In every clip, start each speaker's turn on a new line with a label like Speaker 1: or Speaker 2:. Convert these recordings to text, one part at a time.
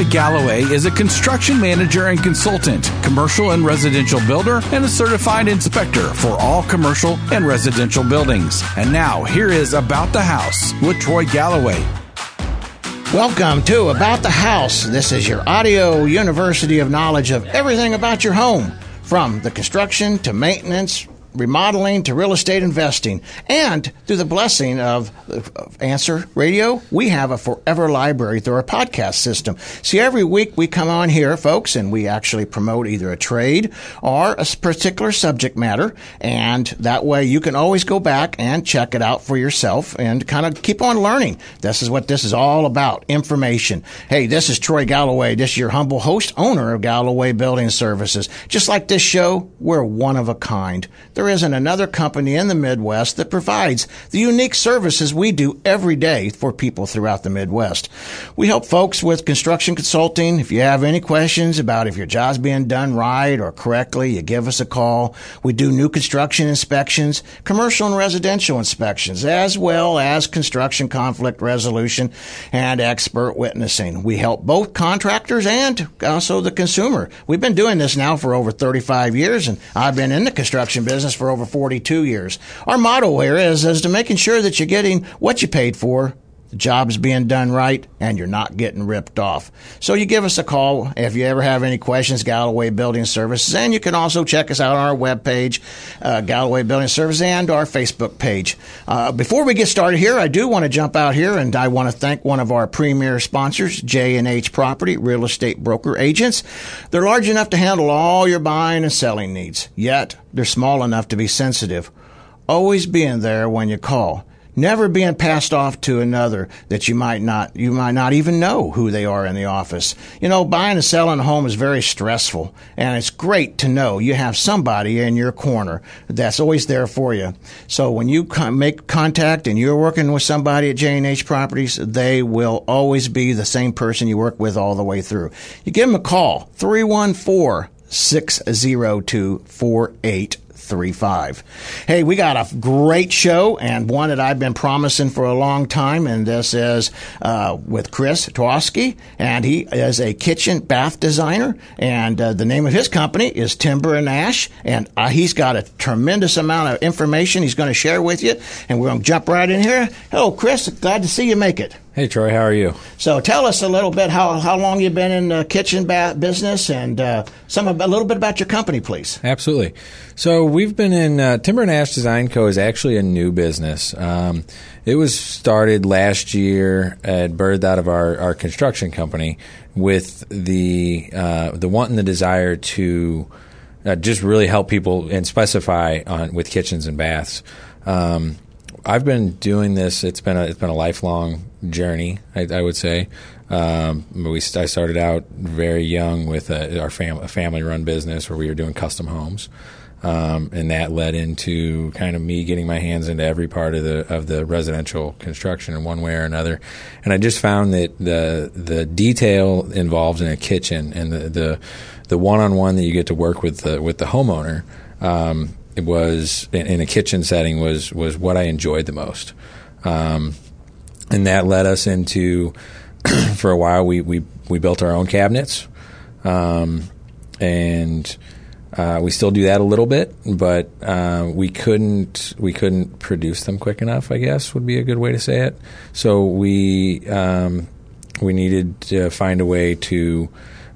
Speaker 1: Troy Galloway is a construction manager and consultant, commercial and residential builder, and a certified inspector for all commercial and residential buildings. And now, here is About the House with Troy Galloway.
Speaker 2: Welcome to About the House. This is your audio university of knowledge of everything about your home, from the construction to maintenance, remodeling to real estate investing. And through the blessing of, Answer Radio, we have a forever library through our podcast system. See, every week we come on here, folks, and we actually promote either a trade or a particular subject matter. And that way you can always go back and check it out for yourself and kind of keep on learning. This is what this is all about information. Hey, this is Troy Galloway. This is your humble host, owner of Galloway Building Services. Just like this show, we're one of a kind there isn't another company in the Midwest that provides the unique services we do every day for people throughout the Midwest. We help folks with construction consulting. If you have any questions about if your job's being done right or correctly, you give us a call. We do new construction inspections, commercial and residential inspections, as well as construction conflict resolution and expert witnessing. We help both contractors and also the consumer. We've been doing this now for over 35 years and I've been in the construction business business for over 42 years. Our motto here is, is to making sure that you're getting what you paid for the job's being done right and you're not getting ripped off. So you give us a call if you ever have any questions, Galloway Building Services. And you can also check us out on our webpage, uh, Galloway Building Services, and our Facebook page. Uh, before we get started here, I do want to jump out here and I want to thank one of our premier sponsors, J&H Property Real Estate Broker Agents. They're large enough to handle all your buying and selling needs, yet they're small enough to be sensitive. Always being there when you call never being passed off to another that you might not you might not even know who they are in the office. You know, buying and selling a home is very stressful, and it's great to know you have somebody in your corner that's always there for you. So when you make contact and you're working with somebody at J&H Properties, they will always be the same person you work with all the way through. You give them a call 314 602 835. Hey, we got a great show and one that I've been promising for a long time, and this is uh, with Chris Twaski, and he is a kitchen bath designer, and uh, the name of his company is Timber and Ash, and uh, he's got a tremendous amount of information he's going to share with you, and we're going to jump right in here. Hello, Chris. Glad to see you make it.
Speaker 3: Hey Troy, how are you?
Speaker 2: So tell us a little bit how, how long you've been in the kitchen bath business and uh, some a little bit about your company, please.
Speaker 3: Absolutely. So we've been in uh, Timber and Ash Design Co. is actually a new business. Um, it was started last year at birthed out of our, our construction company with the uh, the want and the desire to uh, just really help people and specify on with kitchens and baths. Um, I've been doing this. It's been a it's been a lifelong journey. I, I would say. Um, we I started out very young with a, our fam- a family run business where we were doing custom homes. Um, and that led into kind of me getting my hands into every part of the of the residential construction in one way or another. And I just found that the the detail involved in a kitchen and the the the one on one that you get to work with the with the homeowner um, was in a kitchen setting was was what I enjoyed the most, um, and that led us into for a while we we we built our own cabinets, um, and. Uh, we still do that a little bit, but uh, we couldn't we couldn't produce them quick enough. I guess would be a good way to say it. So we um, we needed to find a way to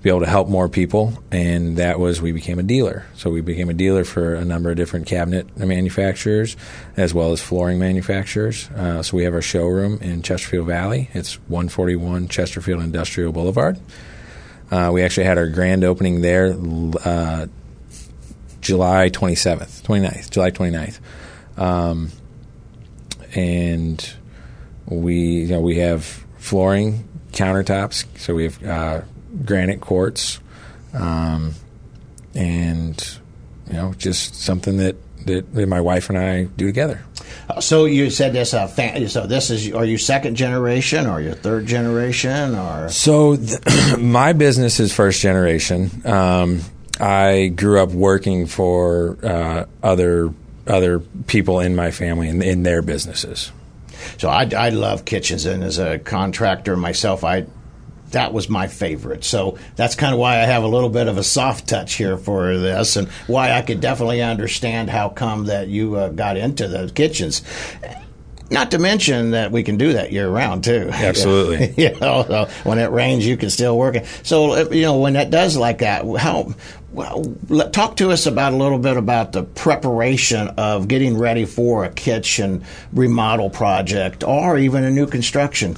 Speaker 3: be able to help more people, and that was we became a dealer. So we became a dealer for a number of different cabinet manufacturers as well as flooring manufacturers. Uh, so we have our showroom in Chesterfield Valley. It's 141 Chesterfield Industrial Boulevard. Uh, we actually had our grand opening there uh, July 27th, 29th, July 29th. Um, and we, you know, we have flooring, countertops. So we have uh, granite quartz, um, and you know, just something that, that, my wife and I do together.
Speaker 2: Uh, so you said this. Uh, fa- so this is. Are you second generation or your third generation or?
Speaker 3: So th- my business is first generation. Um, I grew up working for uh, other other people in my family and in, in their businesses.
Speaker 2: So I, I love kitchens, and as a contractor myself, I that was my favorite. So that's kind of why I have a little bit of a soft touch here for this, and why I could definitely understand how come that you uh, got into the kitchens. Not to mention that we can do that year round too.
Speaker 3: Absolutely.
Speaker 2: you know, so when it rains, you can still work it. So you know, when that does like that, how well, talk to us about a little bit about the preparation of getting ready for a kitchen remodel project or even a new construction.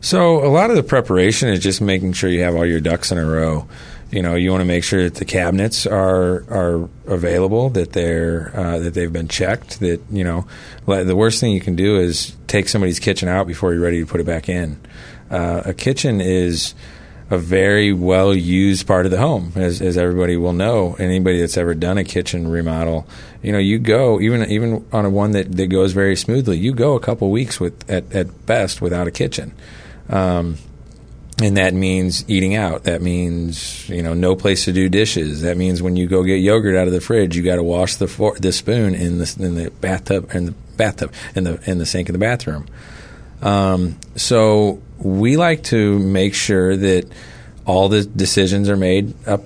Speaker 3: So a lot of the preparation is just making sure you have all your ducks in a row. You know, you want to make sure that the cabinets are are available, that they're uh, that they've been checked. That you know, the worst thing you can do is take somebody's kitchen out before you're ready to put it back in. Uh, a kitchen is a very well used part of the home, as, as everybody will know. Anybody that's ever done a kitchen remodel, you know, you go even even on a one that, that goes very smoothly, you go a couple weeks with at, at best without a kitchen. Um, and that means eating out. That means you know no place to do dishes. That means when you go get yogurt out of the fridge, you got to wash the for- the spoon in the in the bathtub in the bathtub in the in the sink in the bathroom. Um, so we like to make sure that all the decisions are made up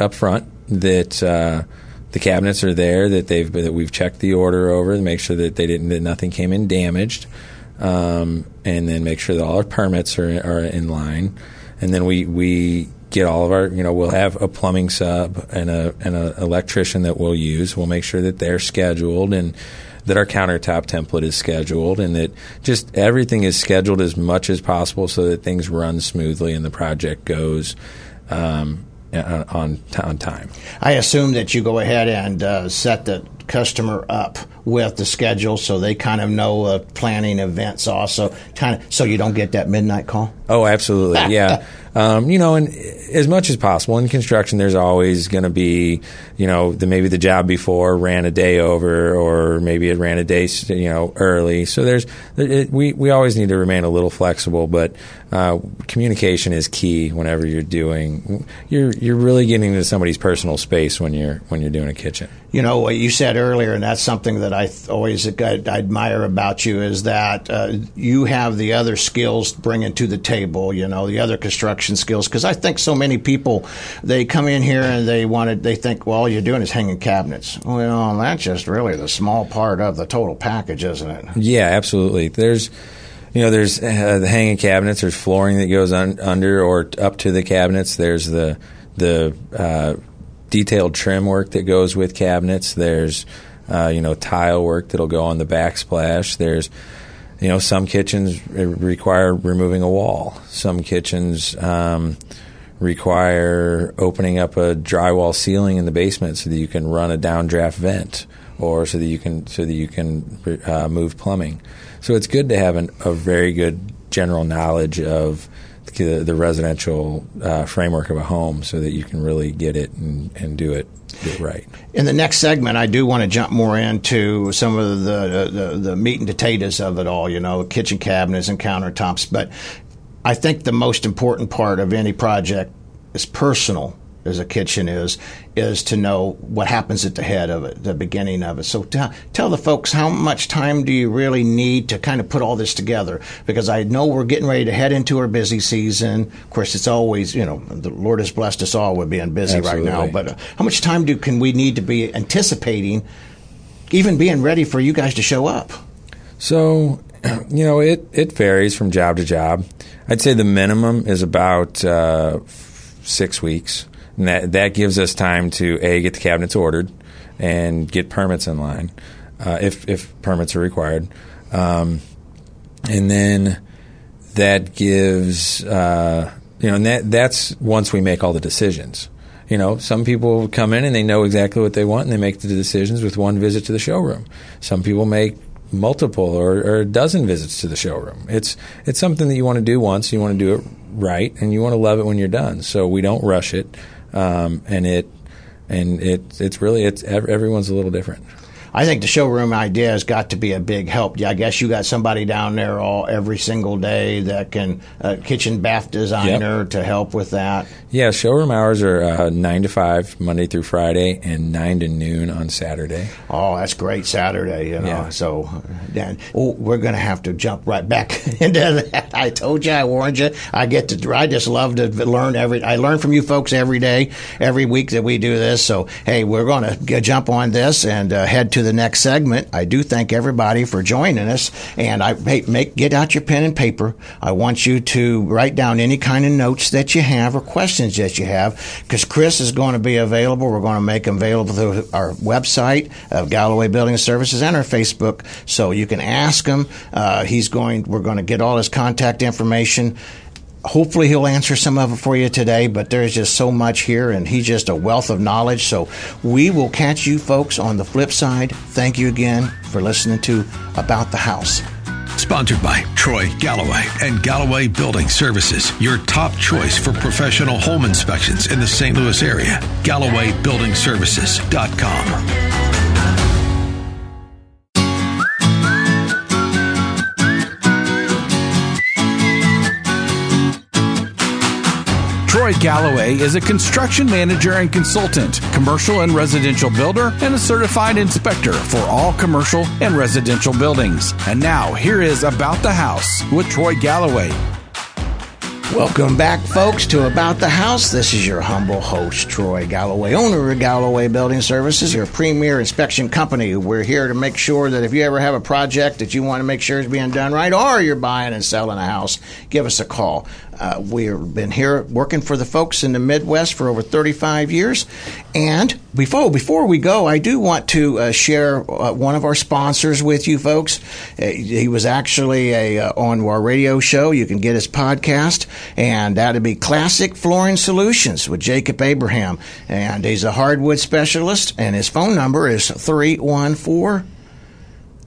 Speaker 3: up front. That uh, the cabinets are there. That they've that we've checked the order over to make sure that they didn't that nothing came in damaged um, and then make sure that all our permits are, are in line. And then we, we get all of our, you know, we'll have a plumbing sub and a and an electrician that we'll use. We'll make sure that they're scheduled and that our countertop template is scheduled and that just everything is scheduled as much as possible so that things run smoothly and the project goes um, on on time.
Speaker 2: I assume that you go ahead and uh, set the customer up with the schedule so they kind of know uh, planning events also kind of so you don't get that midnight call?
Speaker 3: Oh absolutely yeah um, you know and as much as possible in construction there's always going to be you know the maybe the job before ran a day over or maybe it ran a day you know early so there's it, we we always need to remain a little flexible but uh, communication is key whenever you're doing you're you're really getting into somebody's personal space when you're when you're doing a kitchen
Speaker 2: you know what you said earlier, and that's something that I th- always I admire about you is that uh, you have the other skills bringing to the table. You know, the other construction skills. Because I think so many people they come in here and they wanted they think, well, all you're doing is hanging cabinets. Well, that's just really the small part of the total package, isn't it?
Speaker 3: Yeah, absolutely. There's you know, there's uh, the hanging cabinets. There's flooring that goes un- under or up to the cabinets. There's the the uh, detailed trim work that goes with cabinets. There's uh, you know tile work that'll go on the backsplash. There's you know some kitchens require removing a wall. Some kitchens um, require opening up a drywall ceiling in the basement so that you can run a downdraft vent, or so that you can so that you can uh, move plumbing. So it's good to have an, a very good general knowledge of the, the residential uh, framework of a home so that you can really get it and, and do it right.
Speaker 2: In the next segment, I do want to jump more into some of the, the, the meat and potatoes of it all, you know, kitchen cabinets and countertops. But I think the most important part of any project is personal as a kitchen is, is to know what happens at the head of it, the beginning of it. So t- tell the folks how much time do you really need to kind of put all this together? Because I know we're getting ready to head into our busy season. Of course, it's always, you know, the Lord has blessed us all with being busy
Speaker 3: Absolutely.
Speaker 2: right now. But uh, how much time do can we need to be anticipating, even being ready for you guys to show up?
Speaker 3: So, you know, it, it varies from job to job. I'd say the minimum is about uh, six weeks. And that that gives us time to a get the cabinets ordered and get permits in line uh, if if permits are required, um, and then that gives uh, you know and that that's once we make all the decisions. You know, some people come in and they know exactly what they want and they make the decisions with one visit to the showroom. Some people make multiple or, or, a dozen visits to the showroom. It's it's something that you want to do once. You want to do it right, and you want to love it when you're done. So we don't rush it um, and it and it it's really it's everyone's a little different.
Speaker 2: I think the showroom idea has got to be a big help. Yeah, I guess you got somebody down there all every single day that can uh, kitchen bath designer yep. to help with that.
Speaker 3: Yeah, showroom hours are uh, nine to five Monday through Friday, and nine to noon on Saturday.
Speaker 2: Oh, that's great Saturday. You know, yeah. so then oh, we're going to have to jump right back into that. I told you, I warned you. I get to. I just love to learn every. I learn from you folks every day, every week that we do this. So hey, we're going to jump on this and uh, head to the next segment. I do thank everybody for joining us, and I hey, make get out your pen and paper. I want you to write down any kind of notes that you have or questions that you have, because Chris is going to be available. We're going to make him available through our website of Galloway Building Services and our Facebook, so you can ask him. Uh, he's going. We're going to get all his contact information hopefully he'll answer some of it for you today but there's just so much here and he's just a wealth of knowledge so we will catch you folks on the flip side thank you again for listening to about the house
Speaker 4: Sponsored by Troy Galloway and Galloway Building Services, your top choice for professional home inspections in the St. Louis area. GallowayBuildingServices.com.
Speaker 1: Troy Galloway is a construction manager and consultant, commercial and residential builder, and a certified inspector for all commercial and residential buildings. And now, here is About the House with Troy Galloway.
Speaker 2: Welcome back, folks, to About the House. This is your humble host, Troy Galloway, owner of Galloway Building Services, your premier inspection company. We're here to make sure that if you ever have a project that you want to make sure is being done right, or you're buying and selling a house, give us a call. Uh, we've been here working for the folks in the Midwest for over 35 years. And before before we go, I do want to uh, share uh, one of our sponsors with you folks. Uh, he was actually a uh, on our radio show. You can get his podcast, and that'd be Classic Flooring Solutions with Jacob Abraham. And he's a hardwood specialist, and his phone number is 314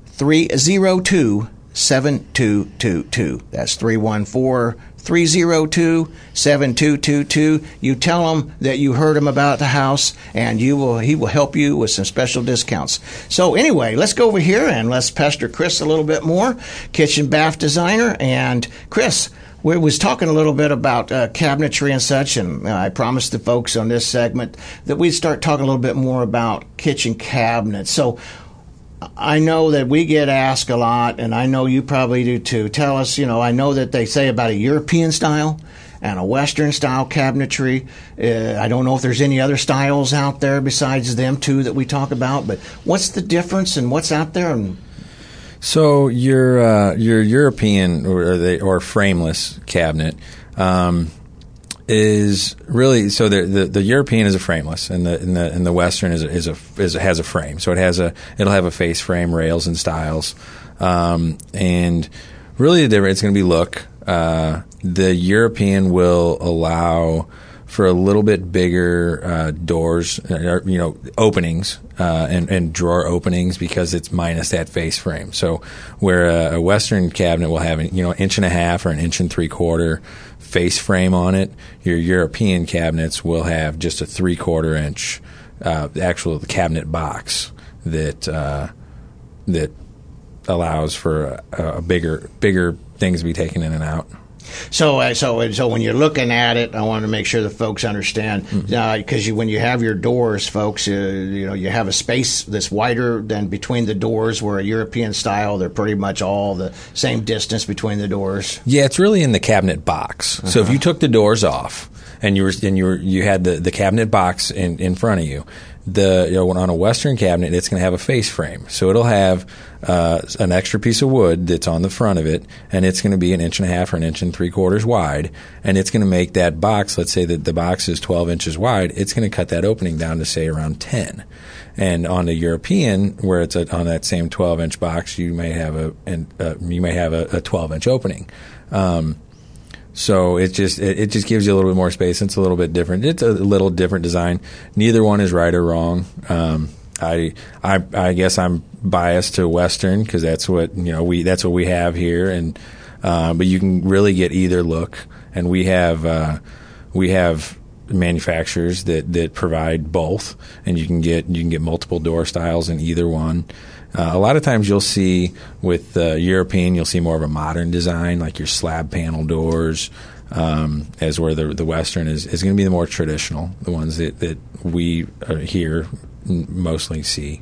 Speaker 2: 302 7222. That's 314 302 7222. You tell him that you heard him about the house and you will he will help you with some special discounts. So anyway, let's go over here and let's pester Chris a little bit more, kitchen bath designer and Chris we was talking a little bit about uh, cabinetry and such, and uh, I promised the folks on this segment that we'd start talking a little bit more about kitchen cabinets. So, I know that we get asked a lot, and I know you probably do too. Tell us, you know, I know that they say about a European style and a Western style cabinetry. Uh, I don't know if there's any other styles out there besides them two that we talk about, but what's the difference and what's out there? And
Speaker 3: so your uh, your European or, or frameless cabinet. Um, is really so the, the, the European is a frameless and the and the and the Western is a, is a is a, has a frame so it has a it'll have a face frame rails and stiles, um, and really the difference it's going to be look uh, the European will allow for a little bit bigger uh, doors, uh, you know, openings uh, and, and, drawer openings because it's minus that face frame. So where a, a, Western cabinet will have, you know, an inch and a half or an inch and three quarter face frame on it, your European cabinets will have just a three quarter inch uh, actual cabinet box that uh, that allows for a, a bigger bigger things to be taken in and out.
Speaker 2: So, uh, so, so when you're looking at it, I want to make sure the folks understand because mm-hmm. uh, when you have your doors, folks, uh, you know, you have a space that's wider than between the doors. Where a European style, they're pretty much all the same distance between the doors.
Speaker 3: Yeah, it's really in the cabinet box. Uh-huh. So if you uh-huh. took the doors off and you were and you were you had the the cabinet box in in front of you the you know, on a Western cabinet, it's going to have a face frame, so it'll have uh, an extra piece of wood that's on the front of it, and it's going to be an inch and a half or an inch and three quarters wide, and it's going to make that box. Let's say that the box is 12 inches wide, it's going to cut that opening down to say around 10. And on the European, where it's a, on that same 12 inch box, you may have a and, uh, you may have a, a 12 inch opening. Um, so it just it, it, just gives you a little bit more space. It's a little bit different. It's a little different design. Neither one is right or wrong. Um, I, I I guess I'm biased to Western because that's what you know we that's what we have here. And uh, but you can really get either look. And we have uh, we have manufacturers that, that provide both, and you can get you can get multiple door styles in either one. Uh, a lot of times you'll see with uh, European, you'll see more of a modern design, like your slab panel doors, um, as where the the Western is, is going to be the more traditional, the ones that, that we uh, here mostly see.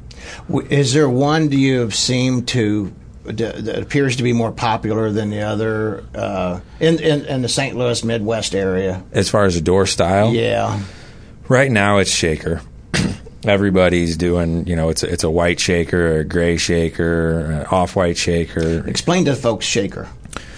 Speaker 2: Is there one do you have seemed to that appears to be more popular than the other uh, in, in, in the St. Louis Midwest area?
Speaker 3: As far as the door style,
Speaker 2: yeah.
Speaker 3: Right now, it's shaker. Everybody's doing, you know, it's a, it's a white shaker, a gray shaker, off white shaker.
Speaker 2: Explain to folks shaker.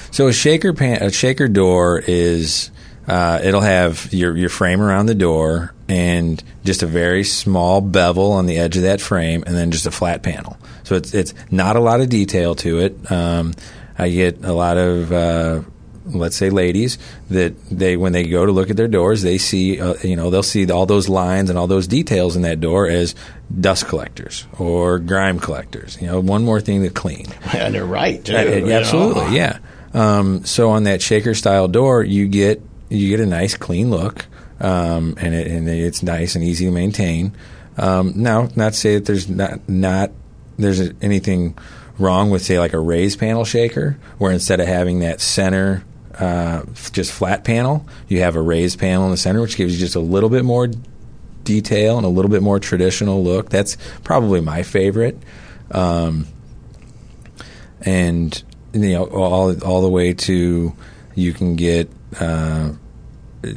Speaker 3: So a shaker pan, a shaker door is uh, it'll have your your frame around the door and just a very small bevel on the edge of that frame, and then just a flat panel. So it's it's not a lot of detail to it. Um, I get a lot of uh, let's say ladies that they when they go to look at their doors they see uh, you know they'll see all those lines and all those details in that door as dust collectors or grime collectors you know one more thing to clean.
Speaker 2: And they're right too,
Speaker 3: uh, absolutely know? yeah. Um, so on that shaker style door you get you get a nice clean look um, and, it, and it's nice and easy to maintain. Um, now not to say that there's not not there's anything wrong with say like a raised panel shaker where instead of having that center uh, just flat panel. You have a raised panel in the center, which gives you just a little bit more detail and a little bit more traditional look. That's probably my favorite. Um, and you know, all all the way to you can get uh,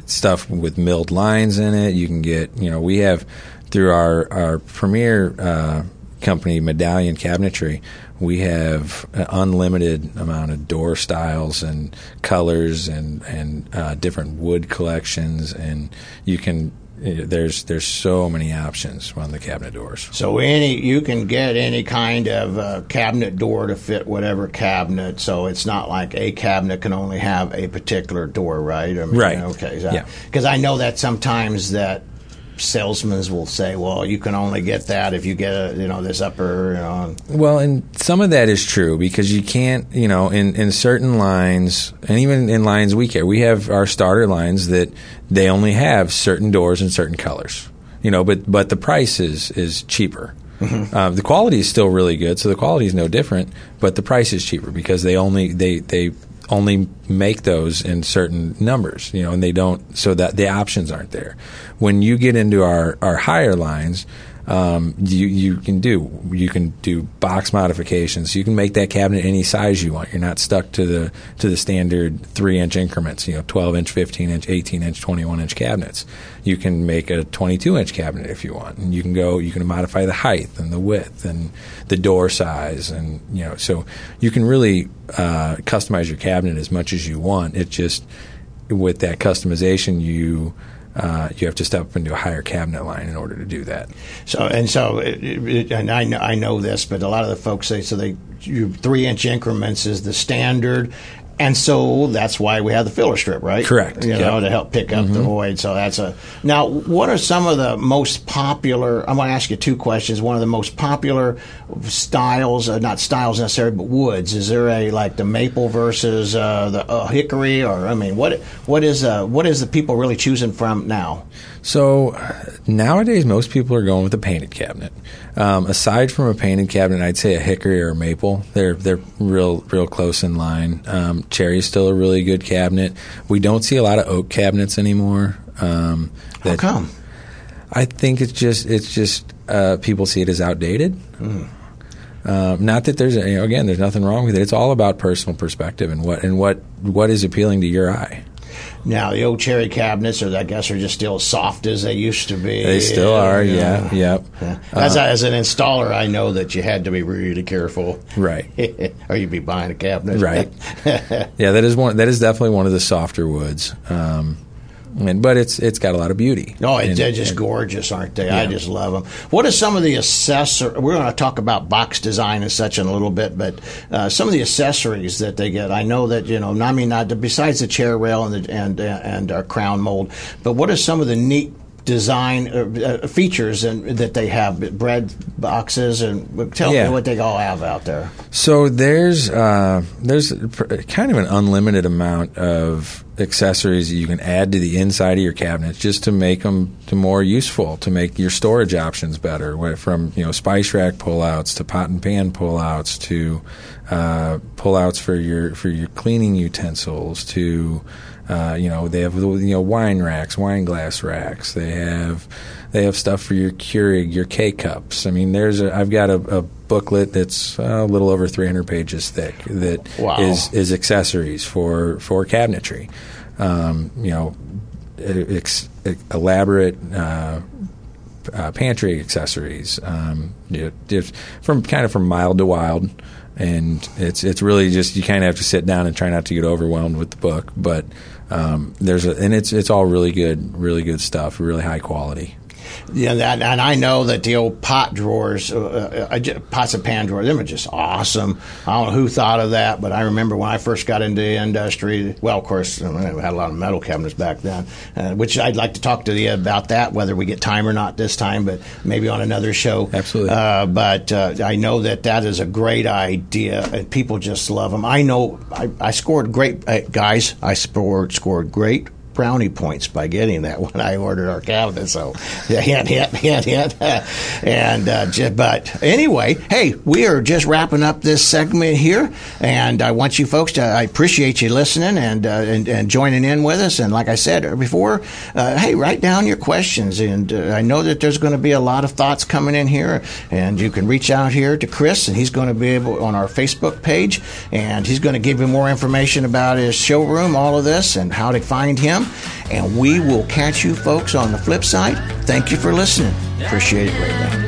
Speaker 3: stuff with milled lines in it. You can get you know we have through our our premier uh, company Medallion Cabinetry we have an unlimited amount of door styles and colors and and uh, different wood collections, and you can. There's there's so many options on the cabinet doors.
Speaker 2: So any you can get any kind of uh, cabinet door to fit whatever cabinet. So it's not like a cabinet can only have a particular door, right?
Speaker 3: I mean, right.
Speaker 2: Okay. yeah. Because I know that sometimes that salesmen will say, "Well, you can only get that if you get a, you know this upper." You know.
Speaker 3: Well, and some of that is true because you can't, you know, in in certain lines, and even in lines we carry, we have our starter lines that they only have certain doors and certain colors. You know, but but the price is is cheaper. Mm-hmm. Uh, the quality is still really good, so the quality is no different, but the price is cheaper because they only they they only make those in certain numbers, you know, and they don't, so that the options aren't there. When you get into our, our higher lines, um, you you can do you can do box modifications. You can make that cabinet any size you want. You're not stuck to the to the standard three inch increments. You know, 12 inch, 15 inch, 18 inch, 21 inch cabinets. You can make a 22 inch cabinet if you want, and you can go. You can modify the height and the width and the door size, and you know, so you can really uh, customize your cabinet as much as you want. It just with that customization you uh, you have to step up into a higher cabinet line in order to do that.
Speaker 2: So and so, it, it, and I know, I know this, but a lot of the folks say so they three inch increments is the standard, and so that's why we have the filler strip, right?
Speaker 3: Correct.
Speaker 2: You know, yep. to help pick up mm-hmm. the void. So that's a. Now, what are some of the most popular? I'm going to ask you two questions. One of the most popular styles, uh, not styles necessarily, but woods. Is there a like the maple versus uh, the uh, hickory, or I mean, what what is uh, what is the people really choosing from now?
Speaker 3: So nowadays, most people are going with a painted cabinet. Um, aside from a painted cabinet, I'd say a hickory or a maple. They're they're real real close in line. Um, cherry is still a really good cabinet. We don't see a lot of oak cabinets anymore. Um,
Speaker 2: How come?
Speaker 3: I think it's just it's just uh, people see it as outdated. Mm. Uh, not that there's you know, again there's nothing wrong with it. It's all about personal perspective and what and what what is appealing to your eye.
Speaker 2: Now the old cherry cabinets, are I guess, are just still soft as they used to be.
Speaker 3: They still are, yeah, yeah.
Speaker 2: yeah. As, uh, as an installer, I know that you had to be really careful,
Speaker 3: right?
Speaker 2: or you'd be buying a cabinet,
Speaker 3: right? yeah, that is one. That is definitely one of the softer woods. Um, and, but it's it's got a lot of beauty.
Speaker 2: Oh, and, they're just and, gorgeous, aren't they? Yeah. I just love them. What are some of the accessories? We're going to talk about box design and such in a little bit, but uh, some of the accessories that they get. I know that you know. I mean, not besides the chair rail and the, and and our crown mold, but what are some of the neat design uh, uh, features and that they have bread boxes and tell yeah. me what they all have out there
Speaker 3: so there's uh, there's kind of an unlimited amount of accessories that you can add to the inside of your cabinets just to make them to more useful, to make your storage options better. From you know spice rack pullouts to pot and pan pullouts to uh, pullouts for your for your cleaning utensils to uh, you know they have you know wine racks, wine glass racks. They have they have stuff for your Keurig, your K cups. I mean, there's a, I've got a, a booklet that's uh, a little over 300 pages thick that
Speaker 2: wow.
Speaker 3: is is accessories for for cabinetry. Um, you know, ex, elaborate. Uh, uh, pantry accessories, um, you know, from kind of from mild to wild, and it's it's really just you kind of have to sit down and try not to get overwhelmed with the book. But um, there's a, and it's it's all really good, really good stuff, really high quality.
Speaker 2: Yeah, and, and I know that the old pot drawers, uh, uh, uh pots and pan drawers, them are just awesome. I don't know who thought of that, but I remember when I first got into the industry. Well, of course, we had a lot of metal cabinets back then, uh, which I'd like to talk to you about that, whether we get time or not this time, but maybe on another show.
Speaker 3: Absolutely.
Speaker 2: Uh, but uh, I know that that is a great idea, and people just love them. I know I, I scored great, guys. I scored scored great brownie points by getting that when I ordered our cabinet. So, yeah, hint, hint, hint, hint. and uh, just, but anyway, hey, we are just wrapping up this segment here, and I want you folks to. I appreciate you listening and uh, and, and, joining in with us. And like I said before, uh, hey, write down your questions, and uh, I know that there's going to be a lot of thoughts coming in here, and you can reach out here to Chris, and he's going to be able on our Facebook page, and he's going to give you more information about his showroom, all of this, and how to find him. And we will catch you folks on the flip side. Thank you for listening. Appreciate it greatly.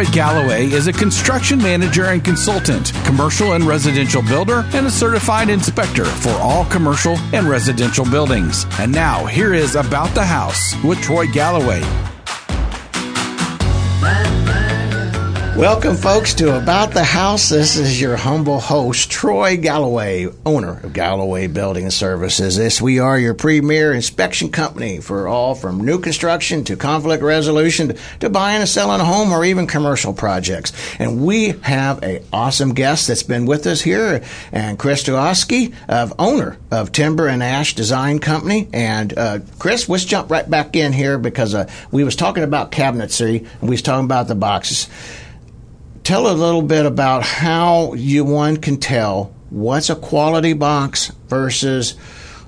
Speaker 1: Troy Galloway is a construction manager and consultant, commercial and residential builder, and a certified inspector for all commercial and residential buildings. And now, here is About the House with Troy Galloway.
Speaker 2: Welcome, folks, to About the House. This is your humble host, Troy Galloway, owner of Galloway Building Services. This we are your premier inspection company for all from new construction to conflict resolution to, buying and selling a home or even commercial projects. And we have an awesome guest that's been with us here, and Chris Tuoski, of owner of Timber and Ash Design Company. And uh, Chris, let's jump right back in here because uh, we was talking about cabinetry and we was talking about the boxes tell a little bit about how you one can tell what's a quality box versus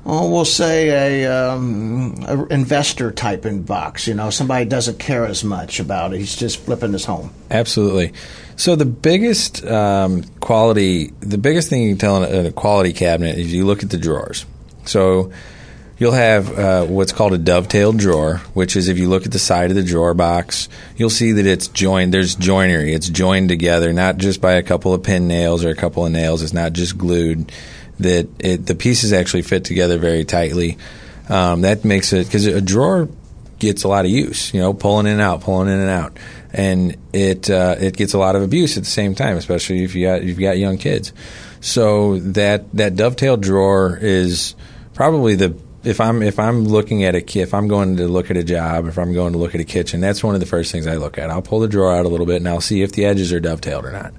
Speaker 2: oh, we'll say a, um, a, investor type in box. You know, somebody doesn't care as much about it. He's just flipping his home.
Speaker 3: Absolutely. So the biggest um, quality, the biggest thing you can tell in a, in a, quality cabinet is you look at the drawers. So you'll have uh, what's called a dovetailed drawer, which is if you look at the side of the drawer box, you'll see that it's joined. There's joinery. It's joined together, not just by a couple of pin nails or a couple of nails. It's not just glued. That it, the pieces actually fit together very tightly. Um, that makes it because a drawer gets a lot of use. You know, pulling in and out, pulling in and out, and it uh, it gets a lot of abuse at the same time, especially if you got you've got young kids. So that that dovetail drawer is probably the if I'm if I'm looking at a if I'm going to look at a job, if I'm going to look at a kitchen, that's one of the first things I look at. I'll pull the drawer out a little bit and I'll see if the edges are dovetailed or not.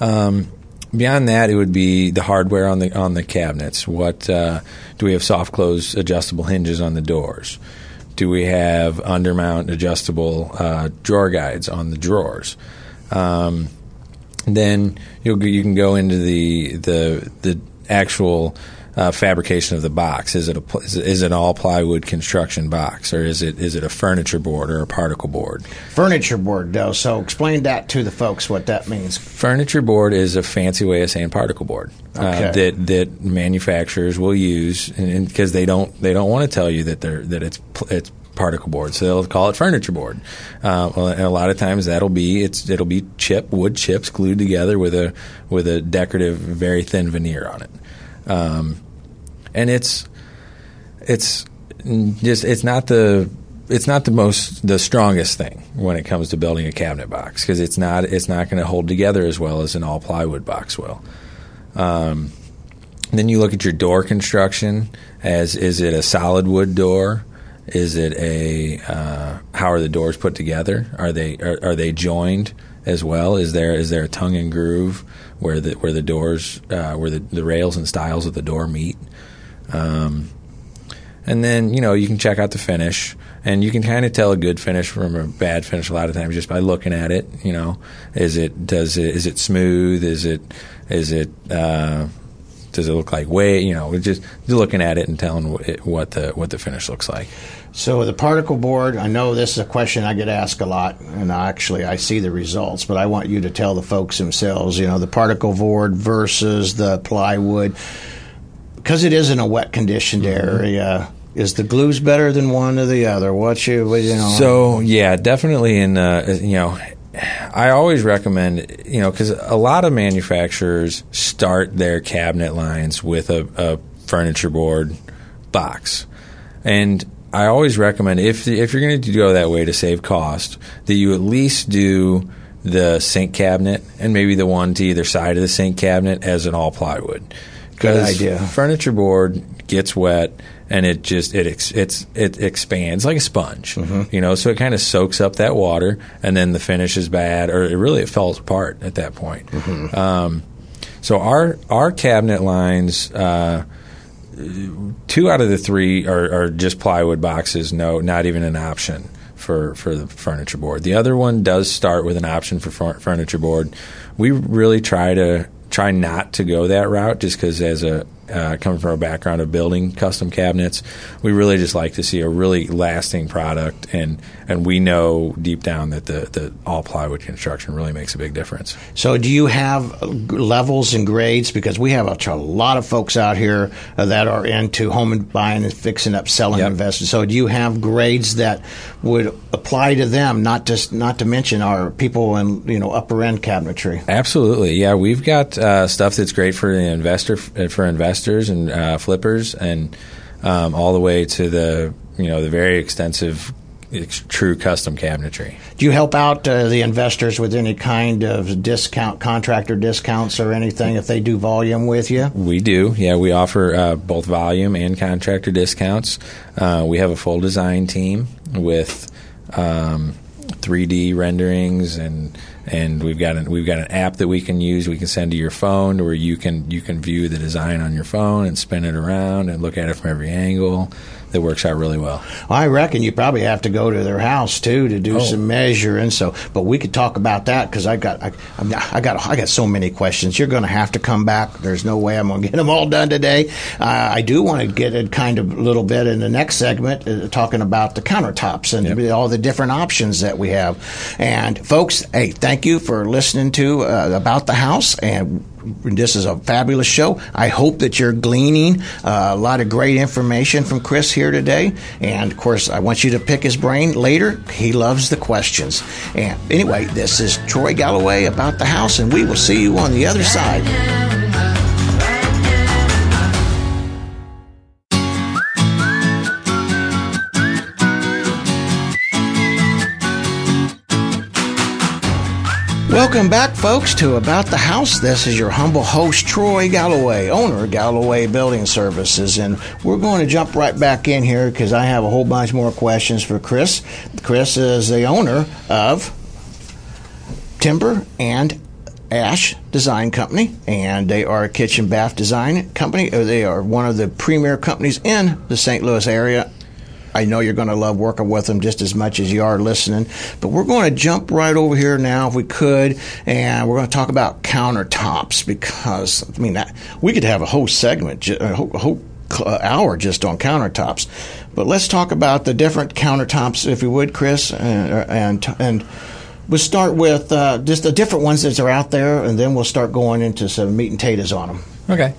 Speaker 3: Um, beyond that, it would be the hardware on the on the cabinets. What uh, do we have? Soft close adjustable hinges on the doors. Do we have undermount adjustable uh, drawer guides on the drawers? Um, then you you can go into the the the actual uh, fabrication of the box? Is it a is it an all plywood construction box, or is it is it a furniture board or a particle board?
Speaker 2: Furniture board, though. So explain that to the folks what that means.
Speaker 3: Furniture board is a fancy way of saying particle board uh, okay. uh, that that manufacturers will use, because they don't they don't want to tell you that they're that it's it's particle board, so they'll call it furniture board. Uh, and a lot of times that'll be it's it'll be chip wood chips glued together with a with a decorative very thin veneer on it. Um, and it's it's just it's not the it's not the most the strongest thing when it comes to building a cabinet box because it's not it's not going to hold together as well as an all plywood box will. Um, then you look at your door construction as is it a solid wood door? Is it a uh, how are the doors put together? Are they are, are, they joined as well? Is there is there a tongue and groove where the where the doors uh, where the, the rails and stiles of the door meet? Um, and then you know you can check out the finish, and you can kind of tell a good finish from a bad finish a lot of times just by looking at it. You know, is it does it is it smooth? Is it is it uh, does it look like way? You know, just looking at it and telling what the what the finish looks like.
Speaker 2: So the particle board, I know this is a question I get asked a lot, and actually I see the results, but I want you to tell the folks themselves. You know, the particle board versus the plywood, because it is in a wet conditioned mm-hmm. area. Is the glues better than one or the other? What's you, you know?
Speaker 3: So yeah, definitely in uh, you know I always recommend, you know, because a lot of manufacturers start their cabinet lines with a, a, furniture board box, and I always recommend if if you're going to go that way to save cost, that you at least do the sink cabinet and maybe the one to either side of the sink cabinet as an all plywood.
Speaker 2: Good idea.
Speaker 3: Furniture board gets wet and it just it ex, it's it expands like a sponge, mm-hmm. you know. So it kind of soaks up that water, and then the finish is bad, or it really it falls apart at that point. Mm-hmm. Um, so our our cabinet lines. Uh, two out of the three are, are, just plywood boxes. No, not even an option for for the furniture board. The other one does start with an option for furniture board. We really try to try not to go that route just because as a uh, coming from a background of building custom cabinets, we really just like to see a really lasting product, and and we know deep down that the, the all plywood construction really makes a big difference.
Speaker 2: So, do you have levels and grades? Because we have a, a lot of folks out here uh, that are into home and buying and fixing up, selling, yep. investing. So, do you have grades that would apply to them? Not just not to mention our people in you know upper end cabinetry.
Speaker 3: Absolutely, yeah. We've got uh, stuff that's great for the investor for investors and uh, flippers, and um, all the way to the you know the very extensive true custom cabinetry.
Speaker 2: Do you help out uh, the investors with any kind of discount, contractor discounts or anything if they do volume with you?
Speaker 3: We do. Yeah, we offer uh, both volume and contractor discounts. Uh, we have a full design team with um, 3D renderings and and we've got an we've got an app that we can use. We can send to your phone where you can you can view the design on your phone and spin it around and look at it from every angle that works out really well.
Speaker 2: I reckon you probably have to go to their house too to do oh. some measuring. So, but we could talk about that because I got I, I, got I got so many questions. You're going to have to come back. There's no way I'm going to get them all done today. Uh, I do want to get a kind of a little bit in the next segment uh, talking about the countertops and yep. all the different options that we have. And folks, hey, thank you for listening to uh, about the house and this is a fabulous show. I hope that you're gleaning uh, a lot of great information from Chris here today. And of course, I want you to pick his brain later. He loves the questions. And anyway, this is Troy Galloway about the house, and we will see you on the other side. Welcome back, folks, to About the House. This is your humble host, Troy Galloway, owner of Galloway Building Services. And we're going to jump right back in here because I have a whole bunch more questions for Chris. Chris is the owner of Timber and Ash Design Company, and they are a kitchen bath design company. They are one of the premier companies in the St. Louis area I know you're going to love working with them just as much as you are listening. But we're going to jump right over here now, if we could, and we're going to talk about countertops because I mean that, we could have a whole segment, a whole, a whole hour just on countertops. But let's talk about the different countertops, if you would, Chris, and and, and we'll start with uh, just the different ones that are out there, and then we'll start going into some meat and taters on them.
Speaker 3: Okay,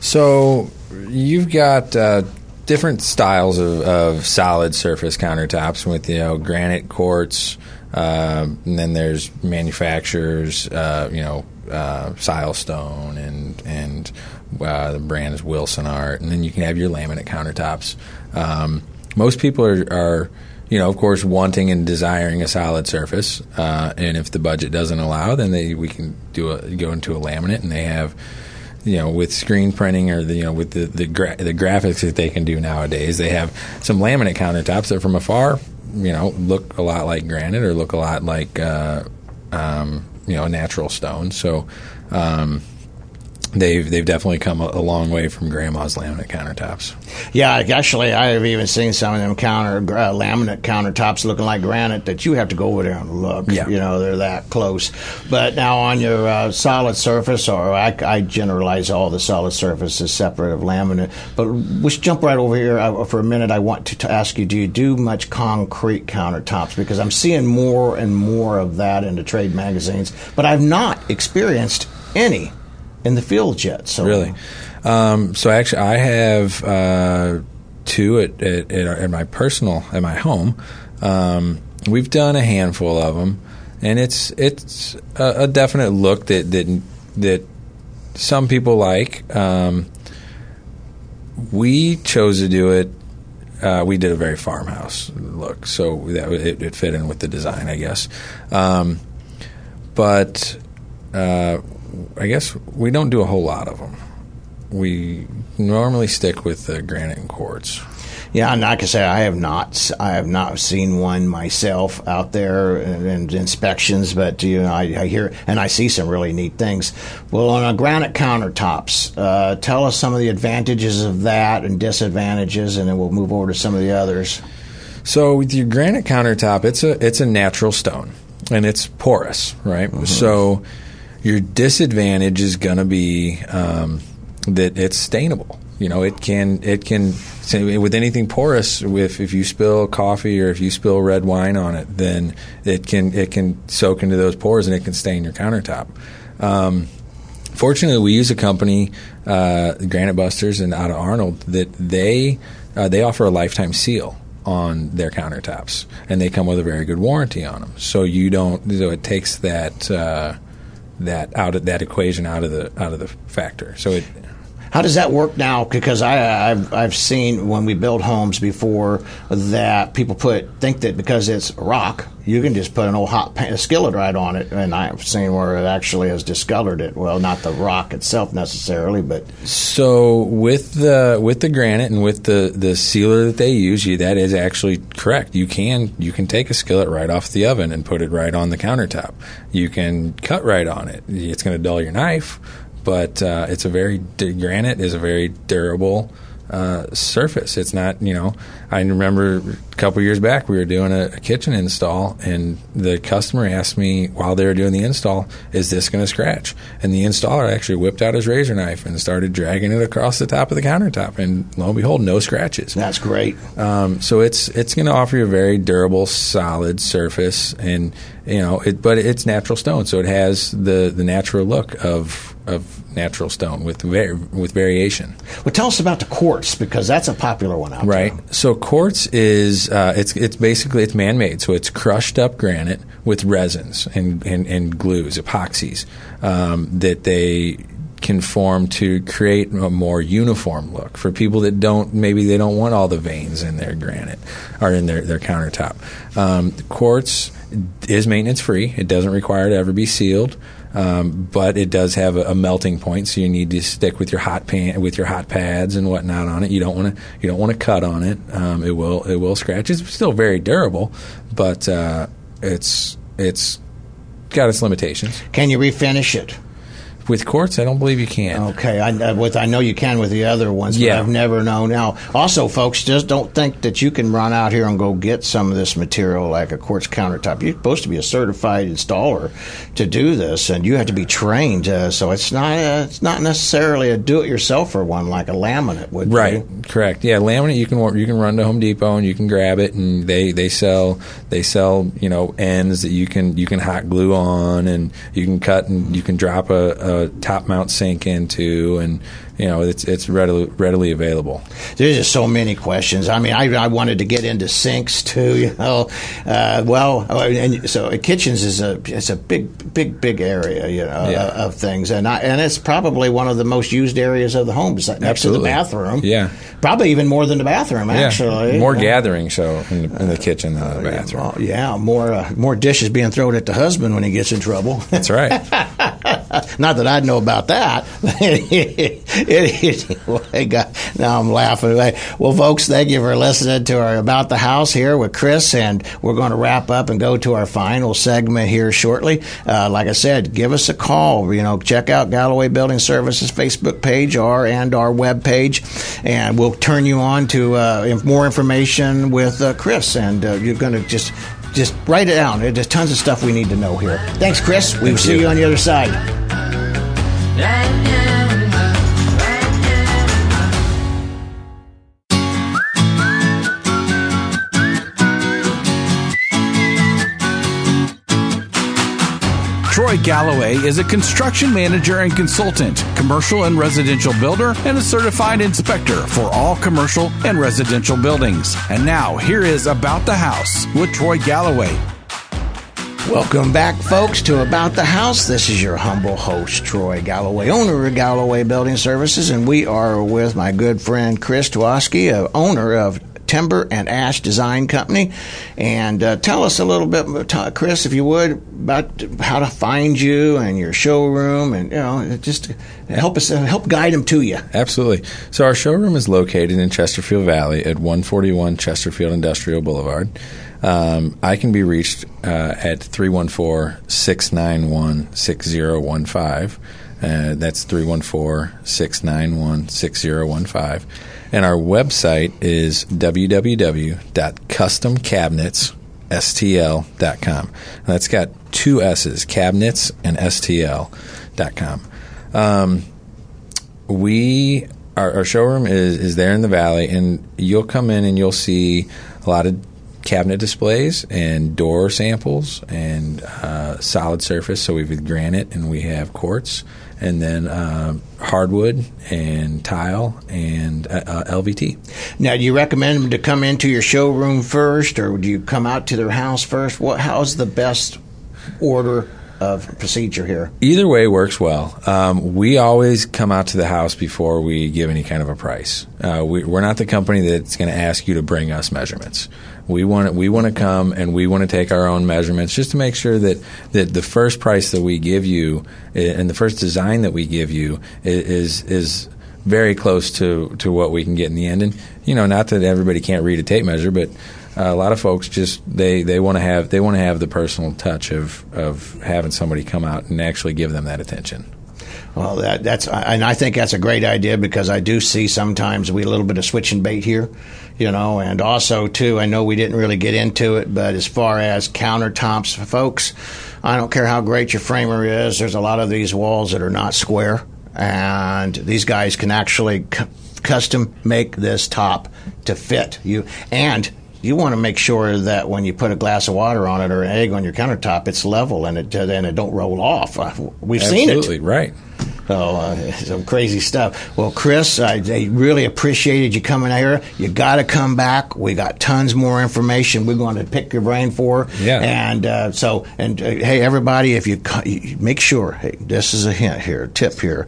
Speaker 3: so you've got. Uh, different styles of, of solid surface countertops with you know granite quartz, uh, and then there's manufacturers, uh, you know, uh, Silestone and and uh, the brand is Wilsonart, and then you can have your laminate countertops. Um, most people are, are, you know, of course, wanting and desiring a solid surface, uh, and if the budget doesn't allow, then they we can do a go into a laminate, and they have you know with screen printing or the you know with the the, gra- the graphics that they can do nowadays. They have some laminate countertops that from afar you know look a lot like granite or look a lot like uh, um, you know natural stone. So. Um, they've they've definitely come a, a, long way from grandma's laminate countertops.
Speaker 2: Yeah, actually, I have even seen some of them counter uh, laminate countertops looking like granite that you have to go over there and look.
Speaker 3: Yeah.
Speaker 2: you know they're that close. But now on your uh, solid surface, or I, I, generalize all the solid surfaces separate of laminate. But let's jump right over here uh, for a minute. I want to, to ask you: Do you do much concrete countertops? Because I'm seeing more and more of that in the trade magazines, but I've not experienced any in the field yet. So
Speaker 3: really, um, so actually, I have uh, two at, at, at, my personal at my home. Um, we've done a handful of them, and it's it's a, a definite look that that that some people like. Um, we chose to do it. Uh, we did a very farmhouse look, so that it, it, fit in with the design, I guess. Um, but uh, I guess we don't do a whole lot of them. We normally stick with the granite and quartz.
Speaker 2: Yeah, and like I say, I have not, I have not seen one myself out there in, in inspections, but you know, I, I, hear and I see some really neat things. Well, on a granite countertops, uh, tell us some of the advantages of that and disadvantages, and then we'll move over to some of the others.
Speaker 3: So, with your granite countertop, it's a it's a natural stone, and it's porous, right? Mm-hmm. So your disadvantage is going to be um, that it's stainable. You know, it can it can with anything porous. If if you spill coffee or if you spill red wine on it, then it can it can soak into those pores and it can stain your countertop. Um, fortunately, we use a company, uh, Granite Busters, and out of Arnold, that they uh, they offer a lifetime seal on their countertops, and they come with a very good warranty on them. So you don't. So it takes that. Uh, that out of that equation out of the out of the factor. So it.
Speaker 2: How does that work now? Because I, I've I've seen when we build homes before that people put think that because it's rock you can just put an old hot pan, skillet right on it, and I've seen where it actually has discolored it. Well, not the rock itself necessarily, but
Speaker 3: so with the with the granite and with the the sealer that they use, you, that is actually correct. You can you can take a skillet right off the oven and put it right on the countertop. You can cut right on it. It's going to dull your knife, but uh, it's a very granite is a very durable uh, surface. It's not, you know, I remember a couple years back we were doing a, a, kitchen install, and the customer asked me while they were doing the install, "Is this going to scratch?" And the installer actually whipped out his razor knife and started dragging it across the top of the countertop, and lo and behold, no scratches.
Speaker 2: That's great.
Speaker 3: Um, so it's it's going to offer you a very durable, solid surface, and you know, it, but it's natural stone, so it has the the natural look of of natural stone with with variation.
Speaker 2: Well, tell us about the quartz because that's a popular one out
Speaker 3: right.
Speaker 2: there. Right.
Speaker 3: So quartz is uh, it's it's basically it's man made. So it's crushed up granite with resins and and, and glues, epoxies um, that they can form to create a more uniform look for people that don't maybe they don't want all the veins in their granite or in their their countertop. Um, quartz is maintenance free. It doesn't require to ever be sealed. Um, but it does have a, a, melting point, so you need to stick with your hot pan with your hot pads and whatnot on it. You don't want to you don't want to cut on it. Um, it will it will scratch. It's still very durable, but uh, it's it's got its limitations.
Speaker 2: Can you refinish it?
Speaker 3: With quartz, I don't believe you can.
Speaker 2: Okay, I, with I know you can with the other ones,
Speaker 3: yeah.
Speaker 2: I've never known. Now, also, folks, just don't think that you can run out here and go get some of this material like a quartz countertop. You're supposed to be a certified installer to do this, and you have to be trained. Uh, so it's not a, it's not necessarily a do-it-yourselfer one like a laminate would.
Speaker 3: Right, correct. Yeah, laminate you can you can run to Home Depot and you can grab it, and they they sell they sell you know ends that you can you can hot glue on, and you can cut and you can drop a, a Uh, top mount sink into, and you know it's it's readily readily available.
Speaker 2: There's just so many questions. I mean, I, I wanted to get into sinks too. You know, uh, well, uh, and so kitchens is a it's a big big big area you know yeah. of things, and I, and it's probably one of the most used areas of the home, next Absolutely. to the bathroom.
Speaker 3: Yeah,
Speaker 2: probably even more than the bathroom. Actually,
Speaker 3: yeah. more gathering so in the, in the kitchen than the bathroom.
Speaker 2: yeah, more uh, more dishes being thrown at the husband when he gets in trouble.
Speaker 3: That's right.
Speaker 2: Not that I'd know about that. now I'm laughing. Well, folks, thank you for listening to our About the House here with Chris, and we're going to wrap up and go to our final segment here shortly. Uh, like I said, give us a call. You know, check out Galloway Building Services Facebook page or and our web page, and we'll turn you on to uh, more information with uh, Chris, and uh, you're going to just just write it down. There's tons of stuff we need to know here. Thanks, Chris. We will see you. you on the other side.
Speaker 1: Galloway is a construction manager and consultant, commercial and residential builder, and a certified inspector for all commercial and residential buildings. And now, here is About the House with Troy Galloway.
Speaker 2: Welcome back, folks, to About the House. This is your humble host, Troy Galloway, owner of Galloway Building Services, and we are with my good friend Chris Twaski, owner of Timber and Ash Design Company. And uh, tell us a little bit, Chris, if you would, about how to find you and your showroom, and you know, just help us help guide them to you.
Speaker 3: Absolutely. So our showroom is located in Chesterfield Valley at 141 Chesterfield Industrial Boulevard. Um, I can be reached uh, at 314 691 6015. Uh, that's 314 691 6015. And our website is www.customcabinetsstl.com. And that's got two S's, cabinets and STL.com. Um, we, our, our showroom is, is there in the valley, and you'll come in and you'll see a lot of cabinet displays and door samples and uh, solid surface. So we've granite and we have quartz and then uh, hardwood and tile and uh, uh LVT.
Speaker 2: Now, do you recommend them to come into your showroom first, or do you come out to their house first? What? How's the best order? Of procedure here.
Speaker 3: Either way works well. Um, we always come out to the house before we give any kind of a price. Uh, we, are not the company that's going to ask you to bring us measurements. We want we want to come and we want to take our own measurements just to make sure that that the first price that we give you eh, and the first design that we give you is is very close to to what we can get in the end. And you know, not that everybody can't read a tape measure, but uh, a lot of folks just they, they want to have they want to have the personal touch of of having somebody come out and actually give them that attention.
Speaker 2: Well, that, that's and I think that's a great idea because I do see sometimes we a little bit of switching bait here you know, and also too, I know we didn't really get into it, but as far as countertops, folks, I don't care how great your framer is. There's a lot of these walls that are not square, and these guys can actually c- custom make this top to fit you. And you want to make sure that when you put a glass of water on it or an egg on your countertop, it's level and it and it don't roll off. Uh, we've
Speaker 3: Absolutely,
Speaker 2: seen
Speaker 3: it. Absolutely right.
Speaker 2: So uh, some crazy stuff. Well, Chris, I, I really appreciated you coming here. You got to come back. We got tons more information. We're going to pick your brain for.
Speaker 3: Yeah.
Speaker 2: And uh, so, and uh, hey, everybody, if you make sure, hey, this is a hint here, tip here.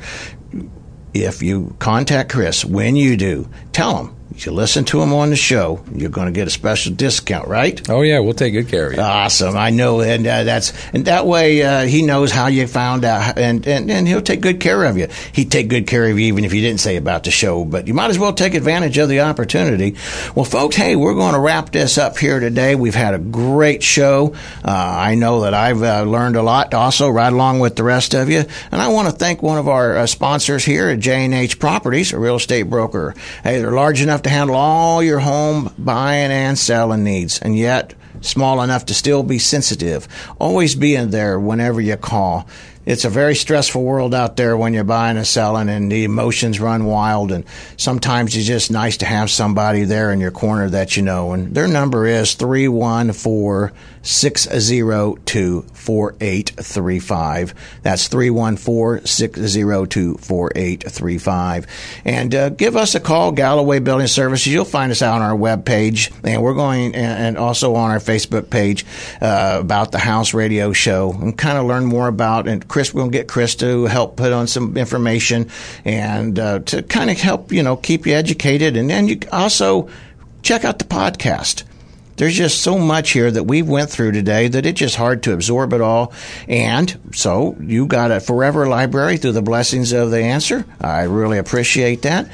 Speaker 2: If you contact Chris, when you do, tell him you listen to him on the show, you're going to get a special discount, right?
Speaker 3: Oh yeah, we'll take good care of you.
Speaker 2: Awesome, I know, and uh, that's and that way uh, he knows how you found out, and, and and he'll take good care of you. He'd take good care of you even if you didn't say about the show, but you might as well take advantage of the opportunity. Well, folks, hey, we're going to wrap this up here today. We've had a great show. Uh, I know that I've uh, learned a lot, also right along with the rest of you, and I want to thank one of our uh, sponsors here at J and H Properties, a real estate broker. Hey, they're large enough to handle all your home buying and selling needs, and yet small enough to still be sensitive. Always be in there whenever you call it's a very stressful world out there when you're buying and selling and the emotions run wild and sometimes it's just nice to have somebody there in your corner that you know. And their number is 314 602 4835 that's 314 602 4835 and uh, give us a call Galloway Building Services. You'll find us out on our web page and we're going and also on our Facebook page uh, about the house radio show and kind of learn more about and Chris, we're going to get Chris to help put on some information and uh, to kind of help, you know, keep you educated. And then you also check out the podcast. There's just so much here that we've went through today that it's just hard to absorb it all. And so you got a forever library through the blessings of the answer. I really appreciate that.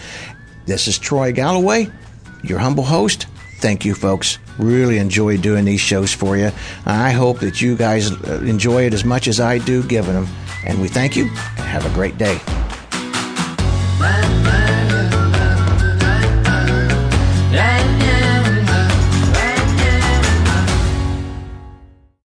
Speaker 2: This is Troy Galloway, your humble host. Thank you, folks. Really enjoy doing these shows for you. I hope that you guys uh, enjoy it as much as I do giving them. And we thank you and have a great day.